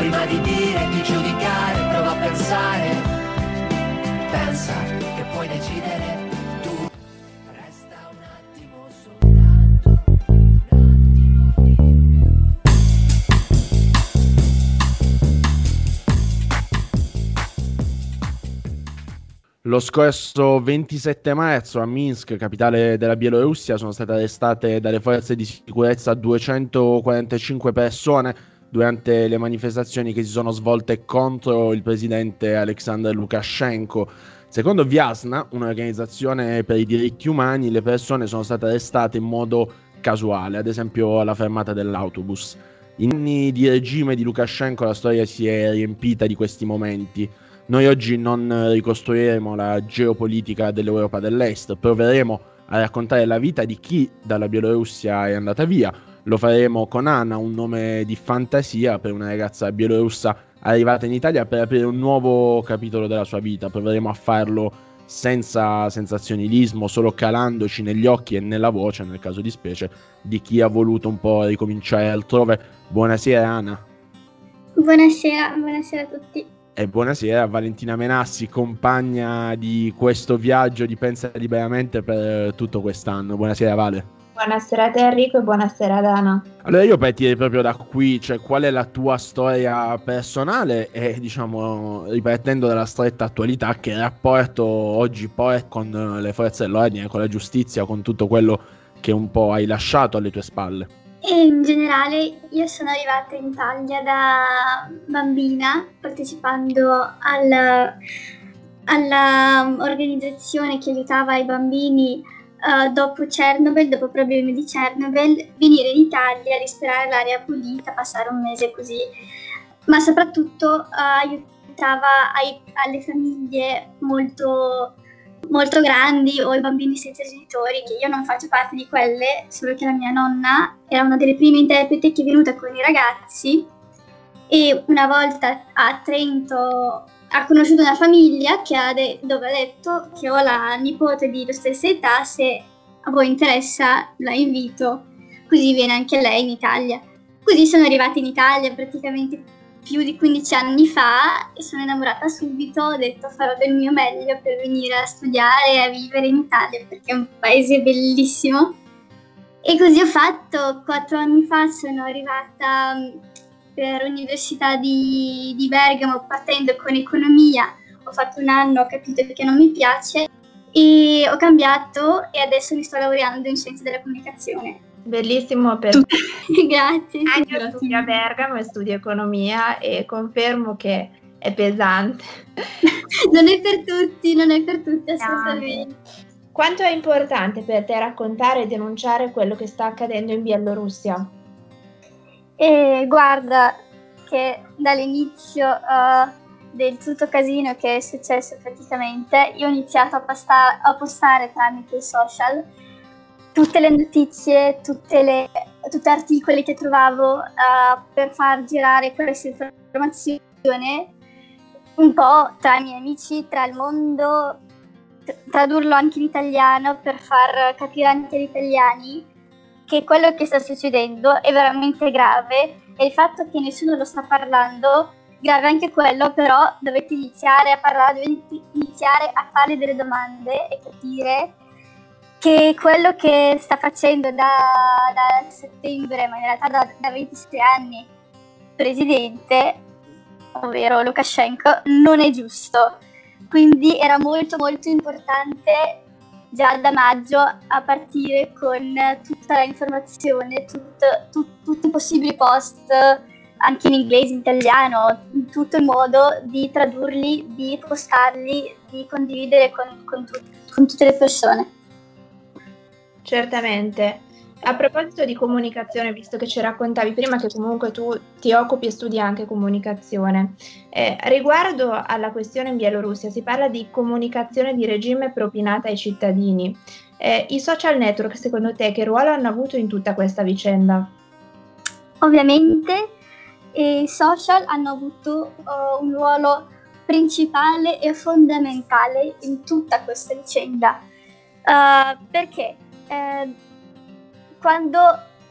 prima di dire, di giudicare prova a pensare, pensa che puoi decidere tu. Resta un attimo soltanto, un attimo di più. Lo scorso 27 marzo a Minsk, capitale della Bielorussia, sono state arrestate dalle forze di sicurezza 245 persone durante le manifestazioni che si sono svolte contro il presidente Alexander Lukashenko. Secondo Viasna, un'organizzazione per i diritti umani, le persone sono state arrestate in modo casuale, ad esempio alla fermata dell'autobus. In anni di regime di Lukashenko la storia si è riempita di questi momenti. Noi oggi non ricostruiremo la geopolitica dell'Europa dell'Est, proveremo a raccontare la vita di chi dalla Bielorussia è andata via. Lo faremo con Anna, un nome di fantasia per una ragazza bielorussa arrivata in Italia per aprire un nuovo capitolo della sua vita. Proveremo a farlo senza sensazionalismo, solo calandoci negli occhi e nella voce, nel caso di specie, di chi ha voluto un po' ricominciare altrove. Buonasera Anna. Buonasera, buonasera a tutti. E buonasera a Valentina Menassi, compagna di questo viaggio di Pensa Liberamente per tutto quest'anno. Buonasera Vale. Buonasera a te Enrico e buonasera ad Ana. Allora io partirei proprio da qui, cioè qual è la tua storia personale e diciamo ripartendo dalla stretta attualità che rapporto oggi poi con le forze dell'ordine, con la giustizia, con tutto quello che un po' hai lasciato alle tue spalle. E in generale io sono arrivata in Italia da bambina partecipando al- alla um, organizzazione che aiutava i bambini eh, dopo Chernobyl, dopo i problemi di Chernobyl, venire in Italia, risperare l'aria pulita, passare un mese così, ma soprattutto eh, aiutava ai- alle famiglie molto molto grandi o i bambini senza genitori, che io non faccio parte di quelle, solo che la mia nonna era una delle prime interpreti che è venuta con i ragazzi. E una volta a Trento ha conosciuto una famiglia ha de- dove ha detto che ho la nipote di stessa età, se a voi interessa la invito, così viene anche lei in Italia. Così sono arrivata in Italia praticamente più di 15 anni fa e sono innamorata subito, ho detto farò del mio meglio per venire a studiare e a vivere in Italia perché è un paese bellissimo. E così ho fatto, quattro anni fa sono arrivata per l'Università di, di Bergamo partendo con economia, ho fatto un anno, ho capito che non mi piace e ho cambiato e adesso mi sto laureando in scienze della comunicazione. Bellissimo per Grazie. Anche io studio a Bergamo e studio economia e confermo che è pesante. Non è per tutti, non è per tutti assolutamente. Quanto è importante per te raccontare e denunciare quello che sta accadendo in Bielorussia? E guarda che dall'inizio eh, del tutto casino che è successo praticamente, io ho iniziato a, pasta- a postare tramite i social tutte le notizie, tutte le tutti articoli che trovavo eh, per far girare questa informazione un po' tra i miei amici, tra il mondo, tr- tradurlo anche in italiano per far capire anche agli italiani che quello che sta succedendo è veramente grave e il fatto che nessuno lo sta parlando, grave anche quello, però dovete iniziare a parlare, dovete iniziare a fare delle domande e capire che quello che sta facendo da, da settembre, ma in realtà da, da 26 anni, presidente, ovvero Lukashenko, non è giusto. Quindi era molto molto importante già da maggio a partire con tutta la informazione, tutto, tut- tutti i possibili post, anche in inglese, in italiano, in tutto il modo di tradurli, di postarli, di condividere con, con tut- con tutte le persone. Certamente. A proposito di comunicazione, visto che ci raccontavi prima che comunque tu ti occupi e studi anche comunicazione, eh, riguardo alla questione in Bielorussia si parla di comunicazione di regime propinata ai cittadini. Eh, I social network, secondo te, che ruolo hanno avuto in tutta questa vicenda? Ovviamente i social hanno avuto uh, un ruolo principale e fondamentale in tutta questa vicenda. Uh, perché? Uh, quando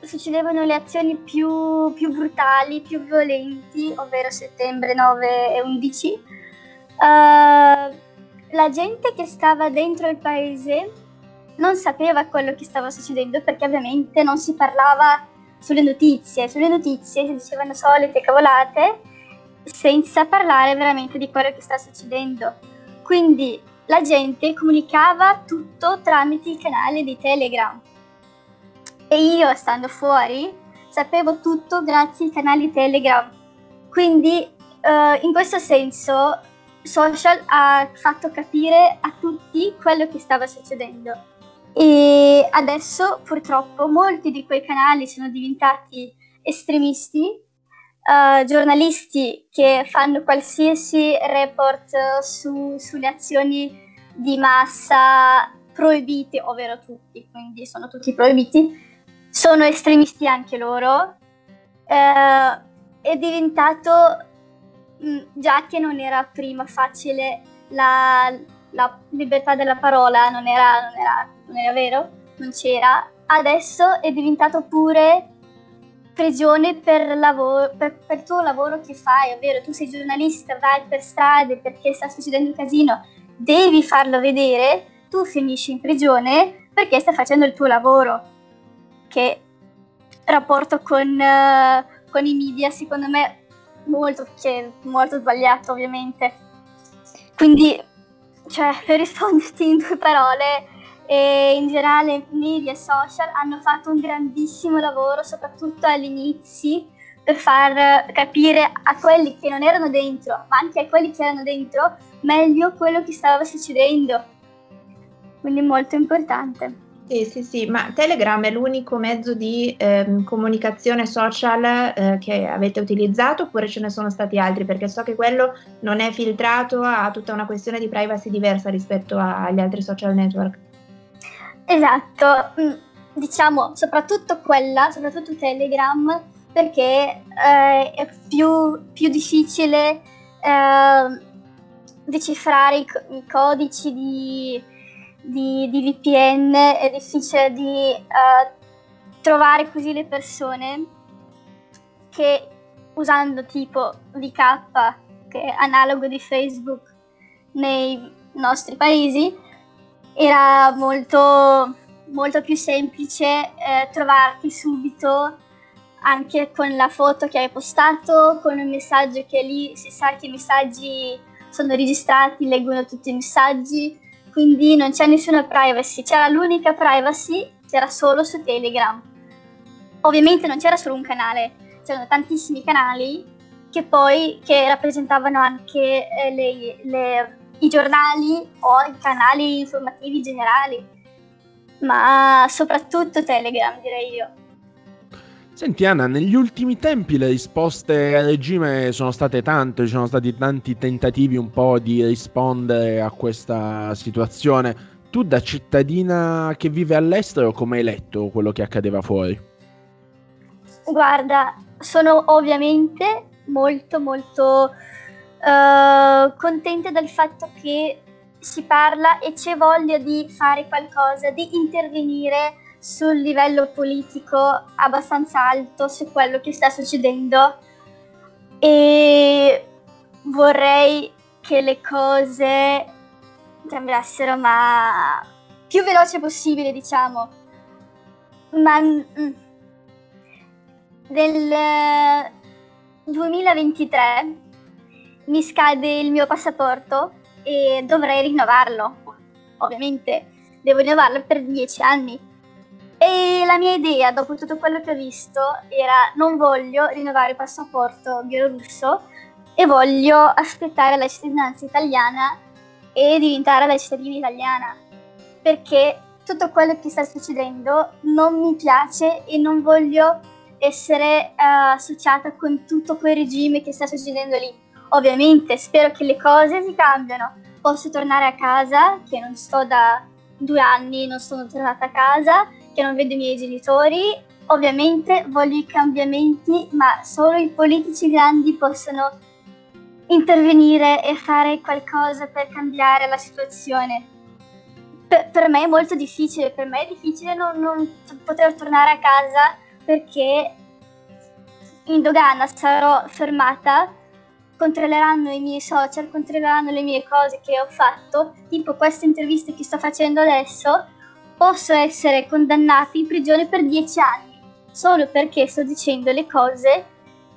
succedevano le azioni più, più, brutali, più violenti, ovvero settembre 9 e 11, uh, la gente che stava dentro il paese non sapeva quello che stava succedendo perché ovviamente non si parlava sulle notizie, sulle notizie si dicevano solite cavolate senza parlare veramente di quello che sta succedendo. Quindi la gente comunicava tutto tramite il canale di Telegram e io, stando fuori, sapevo tutto grazie ai canali Telegram. Quindi, uh, in questo senso, social ha fatto capire a tutti quello che stava succedendo. E adesso, purtroppo, molti di quei canali sono diventati estremisti, uh, giornalisti che fanno qualsiasi report su, sulle azioni di massa proibite, ovvero tutti, quindi sono tutti proibiti, sono estremisti anche loro. Eh, è diventato, mh, mm, già che non era prima facile la, la libertà della parola, non era, non, era, non era vero, non c'era, adesso è diventato pure prigione per, lavoro, per, per tuo lavoro che fai, ovvero tu sei giornalista, vai per strade perché sta succedendo un casino, devi farlo vedere, tu finisci in prigione perché stai facendo il tuo lavoro che rapporto con, uh, con i media secondo me molto, che molto sbagliato ovviamente. Quindi, cioè, per risponderti in due parole, e in generale media e social hanno fatto un grandissimo lavoro, soprattutto all'inizio, per far capire a quelli che non erano dentro, ma anche a quelli che erano dentro, meglio quello che stava succedendo. Quindi molto importante. Sì, sì, sì, ma Telegram è l'unico mezzo di ehm, comunicazione social eh, che avete utilizzato oppure ce ne sono stati altri? Perché so che quello non è filtrato, ha tutta una questione di privacy diversa rispetto agli altri social network. Esatto, mm, diciamo soprattutto quella, soprattutto Telegram, perché eh, è più, più difficile eh, decifrare i, i codici di di, di VPN è difficile di uh, trovare così le persone che usando tipo VK, che è analogo di Facebook nei nostri paesi, era molto, molto più semplice eh, trovarti subito anche con la foto che hai postato, con un messaggio che lì si sa che i messaggi sono registrati, leggono tutti i messaggi, quindi non c'è nessuna privacy, c'era l'unica privacy, c'era solo su Telegram. Ovviamente non c'era solo un canale, c'erano tantissimi canali che poi che rappresentavano anche eh, le, le, i giornali o i canali informativi generali, ma soprattutto Telegram direi io. Senti Anna, negli ultimi tempi le risposte al regime sono state tante, ci sono stati tanti tentativi un po' di rispondere a questa situazione. Tu da cittadina che vive all'estero come hai letto quello che accadeva fuori? Guarda, sono ovviamente molto molto uh, contenta del fatto che si parla e c'è voglia di fare qualcosa, di intervenire sul livello politico abbastanza alto su quello che sta succedendo e vorrei che le cose cambiassero ma più veloce possibile diciamo. Ma mm, nel 2023 mi scade il mio passaporto e dovrei rinnovarlo ovviamente. Devo rinnovarlo per 10 anni e la mia idea, dopo tutto quello che ho visto, era non voglio rinnovare il passaporto bielorusso e voglio aspettare la cittadinanza italiana e diventare la cittadina italiana. Perché tutto quello che sta succedendo non mi piace e non voglio essere uh, associata con tutto quel regime che sta succedendo lì. Ovviamente spero che le cose si cambiano. Posso tornare a casa, che non sto da due anni, non sono tornata a casa, che non vedo i miei genitori. Ovviamente voglio i cambiamenti, ma solo i politici grandi possono intervenire e fare qualcosa per cambiare la situazione. Per, per me è molto difficile, per me è difficile non, non poter tornare a casa perché in dogana sarò fermata, controlleranno i miei social, controlleranno le mie cose che ho fatto, tipo queste interviste che sto facendo adesso, posso essere condannata in prigione per dieci anni, solo perché sto dicendo le cose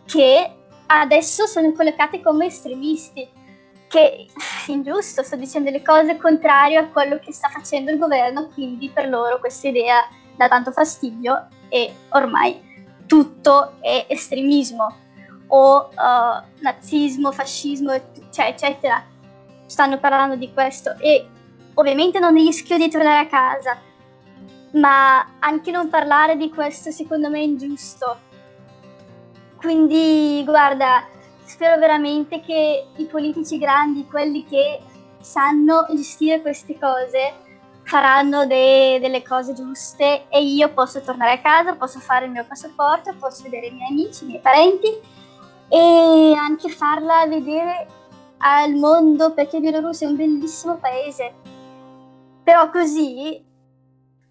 che adesso sono collocate come estremisti. Che ingiusto, sto dicendo le cose contrarie a quello che sta facendo il governo, quindi per loro questa idea dà tanto fastidio e ormai tutto è estremismo o uh, nazismo, fascismo, cioè, eccetera. Stanno parlando di questo e ovviamente non rischio di tornare a casa, ma anche non parlare di questo secondo me è ingiusto. Quindi guarda, spero veramente che i politici grandi, quelli che sanno gestire queste cose, faranno de- delle cose giuste e io posso tornare a casa, posso fare il mio passaporto, posso vedere i miei amici, i miei parenti e anche farla vedere al mondo perché Bielorussia è un bellissimo paese. Però così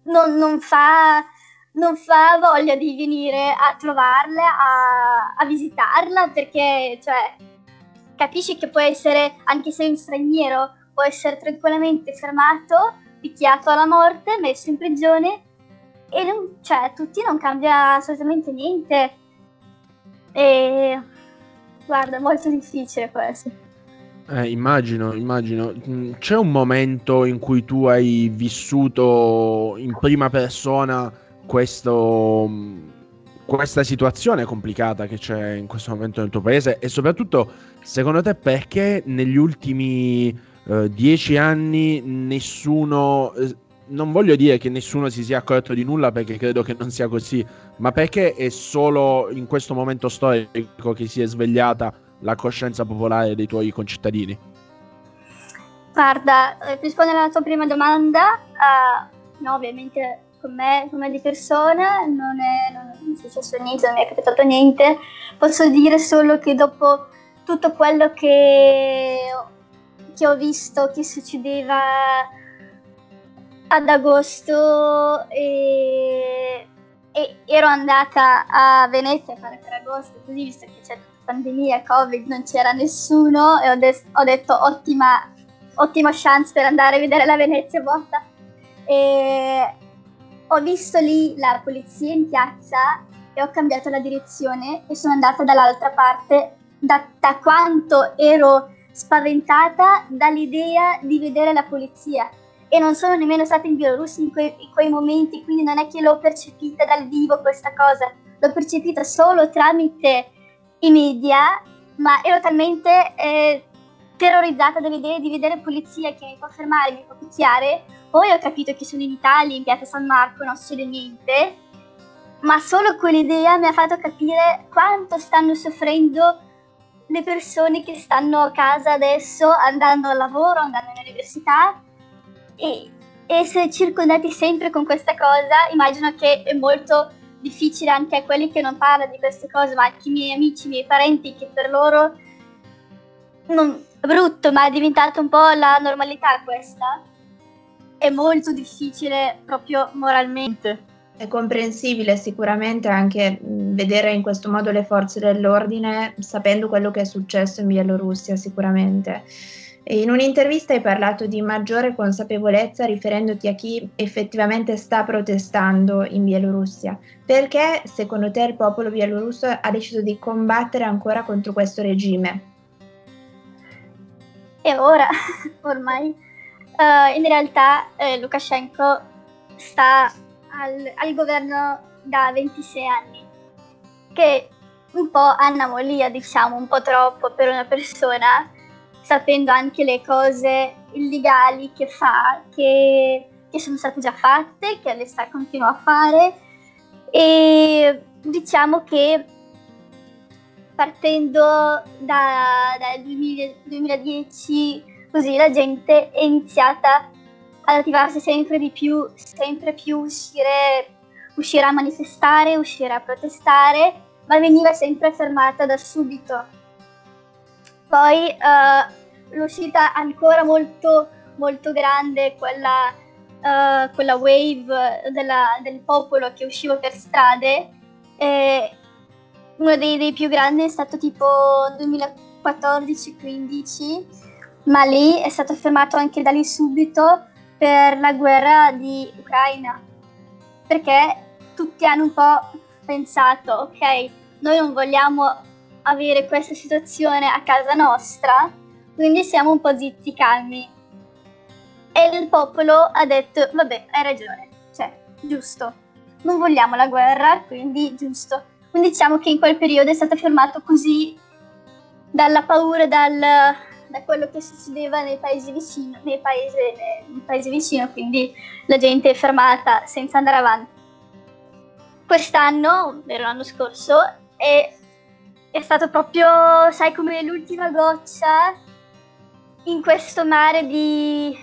non, non, fa, non fa, voglia di venire a trovarla, a, a visitarla perché cioè, capisci che può essere, anche se è un straniero, può essere tranquillamente fermato picchiato alla morte, messo in prigione e non, cioè, a tutti non cambia assolutamente niente. E guarda, è molto difficile questo. Eh, immagino, immagino. Mm, c'è un momento in cui tu hai vissuto in prima persona questo, mm, questa situazione complicata che c'è in questo momento nel tuo paese e soprattutto, secondo te, perché negli ultimi eh, dieci anni nessuno, eh, non voglio dire che nessuno si sia accorto di nulla perché credo che non sia così, ma perché è solo in questo momento storico che si è svegliata la coscienza popolare dei tuoi concittadini? Guarda, eh, per rispondere alla tua prima domanda, uh, no, ovviamente con me, con me di persona non è, non è successo niente, non mi è capitato niente. Posso dire solo che dopo tutto quello che che ho visto che succedeva ad agosto e, e ero andata a Venezia a fare per agosto così visto che c'è pandemia, covid, non c'era nessuno e ho, de- ho detto ottima, ottima chance per andare a vedere la Venezia vuota e ho visto lì la polizia in piazza e ho cambiato la direzione e sono andata dall'altra parte. Da, da quanto ero spaventata dall'idea di vedere la polizia. E non sono nemmeno stata in Bielorussia in, in quei momenti, quindi non è che l'ho percepita dal vivo questa cosa, l'ho percepita solo tramite i media, ma ero talmente eh, terrorizzata dall'idea di vedere polizia che mi può fermare, mi può picchiare. Poi ho capito che sono in Italia, in piazza San Marco, non succede niente, ma solo quell'idea mi ha fatto capire quanto stanno soffrendo le persone che stanno a casa adesso andando al lavoro, andando all'università e essere circondati sempre con questa cosa, immagino che è molto difficile anche a quelli che non parlano di queste cose, ma anche i miei amici, i miei parenti, che per loro non, è brutto, ma è diventata un po' la normalità questa. È molto difficile proprio moralmente. È comprensibile sicuramente anche vedere in questo modo le forze dell'ordine sapendo quello che è successo in Bielorussia sicuramente. In un'intervista hai parlato di maggiore consapevolezza riferendoti a chi effettivamente sta protestando in Bielorussia. Perché secondo te il popolo bielorusso ha deciso di combattere ancora contro questo regime? E ora, ormai, uh, in realtà eh, Lukashenko sta al, al governo da 26 anni, che un po' annamolia, diciamo, un po' troppo per una persona, sapendo anche le cose illegali che fa, che che sono state già fatte, che le sta continuando a fare e diciamo che partendo da, dal 2010 così la gente è iniziata ad attivarsi sempre di più, sempre più uscire, uscire a manifestare, uscire a protestare, ma veniva sempre fermata da subito. Poi uh, l'uscita ancora molto, molto grande, quella, uh, quella wave della, del popolo che usciva per strade, eh, uno dei, dei, più grandi è stato tipo 2014-15, ma lì è stato fermato anche da lì subito per la guerra di Ucraina, perché tutti hanno un po' pensato, ok, noi non vogliamo avere questa situazione a casa nostra, quindi siamo un po' zitti, calmi. E il popolo ha detto, vabbè, hai ragione, cioè, giusto, non vogliamo la guerra, quindi giusto. Quindi diciamo che in quel periodo è stato fermato così dalla paura, dal, da quello che succedeva nei paesi vicini, nei paesi, nei paesi vicini, quindi la gente è fermata senza andare avanti. Quest'anno, ovvero l'anno scorso, è, è stato proprio, sai, come l'ultima goccia in questo mare di,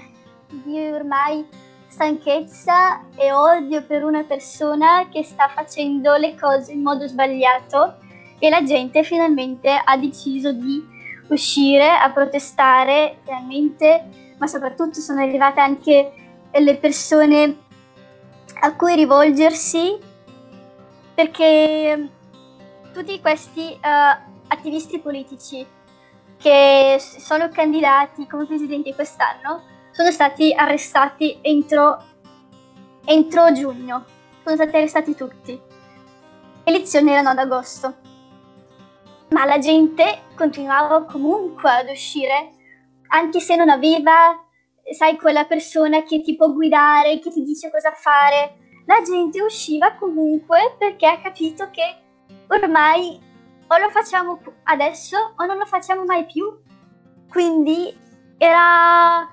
di ormai stanchezza e odio per una persona che sta facendo le cose in modo sbagliato e la gente finalmente ha deciso di uscire a protestare finalmente, ma soprattutto sono arrivate anche le persone a cui rivolgersi perché tutti questi uh, attivisti politici che sono candidati come presidenti quest'anno sono stati arrestati entro, entro giugno. Sono stati arrestati tutti. Le elezioni erano ad agosto. Ma la gente continuava comunque ad uscire, anche se non aveva, sai, quella persona che ti può guidare, che ti dice cosa fare. La gente usciva comunque perché ha capito che ormai o lo facciamo adesso o non lo facciamo mai più. Quindi era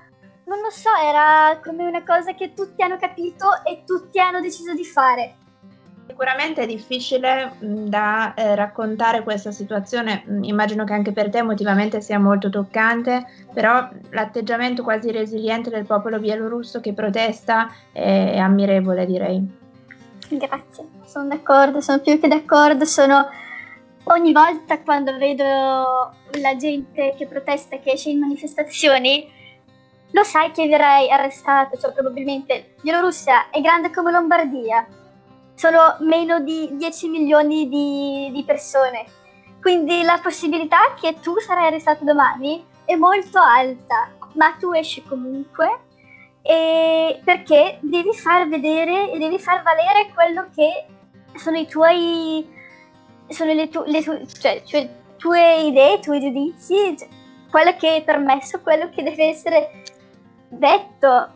non lo so, era come una cosa che tutti hanno capito e tutti hanno deciso di fare. Sicuramente è difficile da eh, raccontare questa situazione, immagino che anche per te emotivamente sia molto toccante, però l'atteggiamento quasi resiliente del popolo bielorusso che protesta è ammirevole direi. Grazie, sono d'accordo, sono più che d'accordo, sono ogni volta quando vedo la gente che protesta, che esce in manifestazioni, lo sai che verrai arrestato, cioè probabilmente Bielorussia è grande come Lombardia, sono meno di 10 milioni di, di persone, quindi la possibilità che tu sarai arrestato domani è molto alta, ma tu esci comunque perché devi far vedere e devi far valere quello che sono i tuoi sono le, tu, le tu, cioè, cioè, tue idee, i tuoi giudizi, cioè, quello che è permesso, quello che deve essere detto,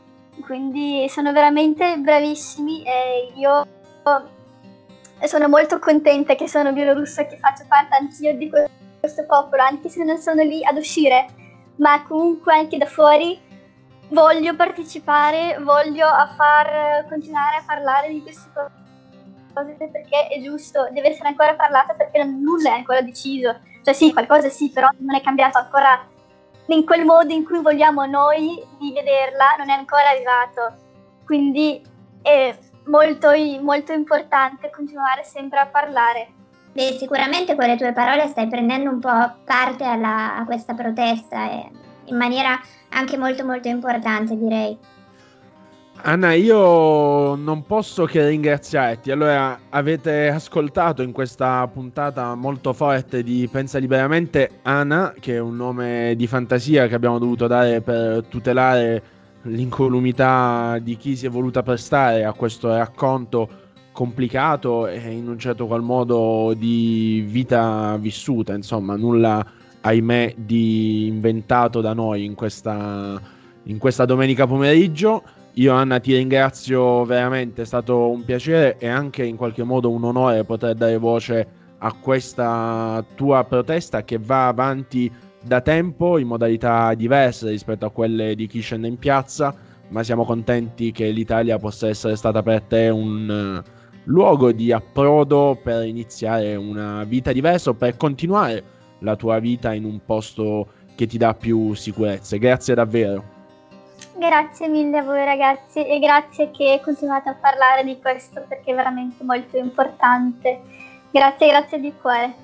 quindi sono veramente bravissimi e io sono molto contenta che sono bielorussa, che faccio parte anch'io di questo popolo, anche se non sono lì ad uscire, ma comunque anche da fuori voglio partecipare, voglio a far continuare a parlare di queste cose perché è giusto, deve essere ancora parlato perché nulla è ancora deciso. Cioè sì, qualcosa sì, però non è cambiato ancora in quel modo in cui vogliamo noi di vederla non è ancora arrivato. Quindi è molto, molto importante continuare sempre a parlare. Beh, sicuramente con le tue parole stai prendendo un po' parte alla, a questa protesta eh, in maniera anche molto molto importante direi. Anna, io non posso che ringraziarti. Allora, avete ascoltato in questa puntata molto forte di Pensa Liberamente Anna, che è un nome di fantasia che abbiamo dovuto dare per tutelare l'incolumità di chi si è voluta prestare a questo racconto complicato e in un certo qual modo di vita vissuta, insomma, nulla ahimè di inventato da noi in questa, in questa domenica pomeriggio. Io Anna ti ringrazio veramente, è stato un piacere e anche in qualche modo un onore poter dare voce a questa tua protesta che va avanti da tempo in modalità diverse rispetto a quelle di chi scende in piazza, ma siamo contenti che l'Italia possa essere stata per te un uh, luogo di approdo per iniziare una vita diversa o per continuare la tua vita in un posto che ti dà più sicurezza. Grazie davvero. Grazie mille a voi ragazzi e grazie che continuate a parlare di questo perché è veramente molto importante. Grazie, grazie di cuore.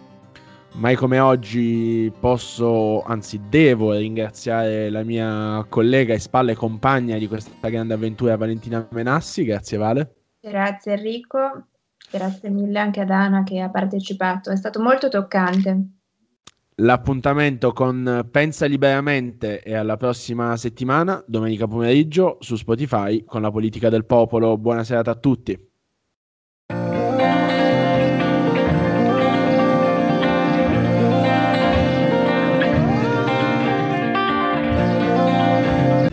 Mai come oggi posso, anzi devo ringraziare la mia collega e spalle compagna di questa grande avventura Valentina Menassi. Grazie Vale. Grazie Enrico, grazie mille anche ad Ana che ha partecipato, è stato molto toccante. L'appuntamento con Pensa Liberamente è alla prossima settimana, domenica pomeriggio, su Spotify con la politica del popolo. Buona serata a tutti.